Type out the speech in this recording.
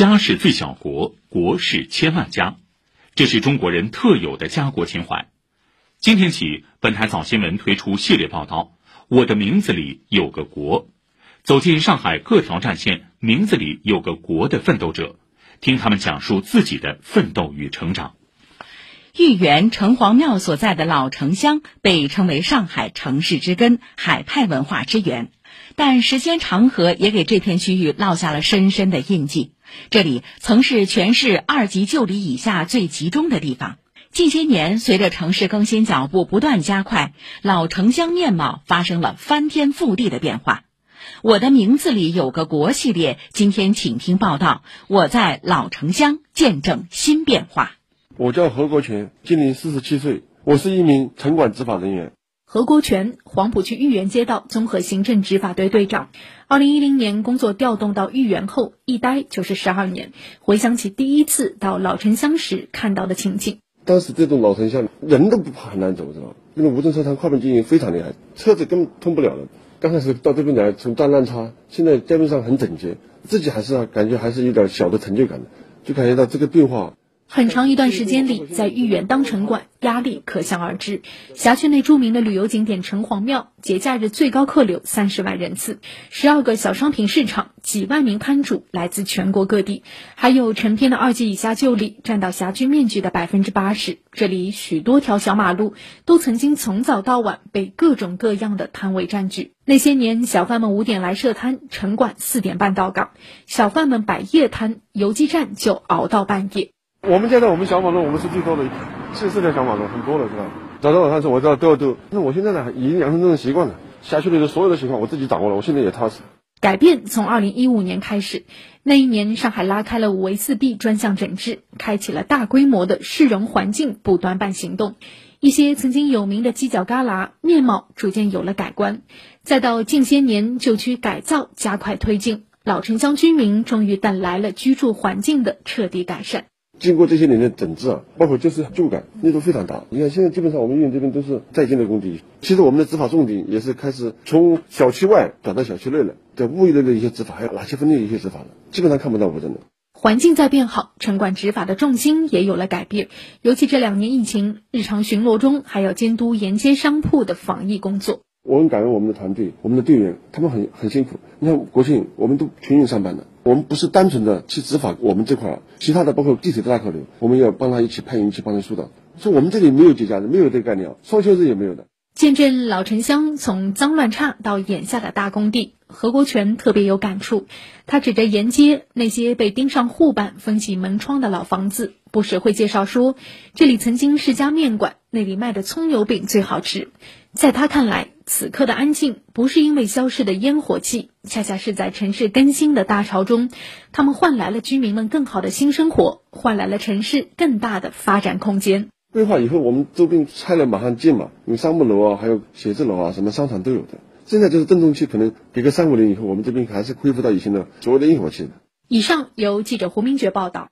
家是最小国，国是千万家，这是中国人特有的家国情怀。今天起，本台早新闻推出系列报道《我的名字里有个国》，走进上海各条战线名字里有个国的奋斗者，听他们讲述自己的奋斗与成长。豫园城隍庙所在的老城乡被称为上海城市之根、海派文化之源，但时间长河也给这片区域烙下了深深的印记。这里曾是全市二级旧里以下最集中的地方。近些年，随着城市更新脚步不断加快，老城乡面貌发生了翻天覆地的变化。我的名字里有个国系列，今天请听报道。我在老城乡见证新变化。我叫何国权，今年四十七岁，我是一名城管执法人员。何国权，黄浦区豫园街道综合行政执法队队长。二零一零年工作调动到豫园后，一待就是十二年。回想起第一次到老城乡时看到的情景。当时这种老城乡人都不怕很难走，知道吗？因为无证车摊跨边经营非常厉害，车子根本通不了的。刚开始到这边来从大烂差，现在街面上很整洁，自己还是感觉还是有点小的成就感的，就感觉到这个变化。很长一段时间里，在豫园当城管，压力可想而知。辖区内著名的旅游景点城隍庙，节假日最高客流三十万人次；十二个小商品市场，几万名摊主来自全国各地；还有成片的二级以下旧里，占到辖区面积的百分之八十。这里许多条小马路都曾经从早到晚被各种各样的摊位占据。那些年，小贩们五点来设摊，城管四点半到岗；小贩们摆夜摊，游击战就熬到半夜。我们现在我们小马路我们是最多的，七十四条小马路很多了，是吧？早上晚上是我知道都要都，那我现在呢已经养成这种习惯了。辖区里的所有的情况我自己掌握了，我现在也踏实。改变从二零一五年开始，那一年上海拉开了五 A 四 B 专项整治，开启了大规模的市容环境不端办行动，一些曾经有名的犄角旮旯面貌逐渐有了改观。再到近些年旧区改造加快推进，老城乡居民终于等来了居住环境的彻底改善。经过这些年的整治啊，包括就是旧改力度非常大。你看现在基本上我们医院这边都是在建的工地。其实我们的执法重点也是开始从小区外转到小区内了，在物业类的一些执法，还有哪些分类一些执法了，基本上看不到无证的。环境在变好，城管执法的重心也有了改变。尤其这两年疫情，日常巡逻中还要监督沿街商铺的防疫工作。我很感恩我们的团队，我们的队员，他们很很辛苦。你看国庆我们都全员上班的。我们不是单纯的去执法我们这块，其他的包括地铁的大客流，我们要帮他一起派人去帮他疏导。说我们这里没有节假日，没有这个概念，双休日也没有的。见证老城乡从脏乱差到眼下的大工地，何国权特别有感触。他指着沿街那些被钉上护板、封起门窗的老房子，不时会介绍说，这里曾经是家面馆，那里卖的葱油饼最好吃。在他看来，此刻的安静不是因为消失的烟火气，恰恰是在城市更新的大潮中，他们换来了居民们更好的新生活，换来了城市更大的发展空间。规划以后，我们周边拆了马上建嘛，有商务楼啊，还有写字楼啊，什么商场都有的。现在就是震动期，可能给个三五年以后，我们这边还是恢复到以前的所谓的烟火气的。以上由记者胡明珏报道。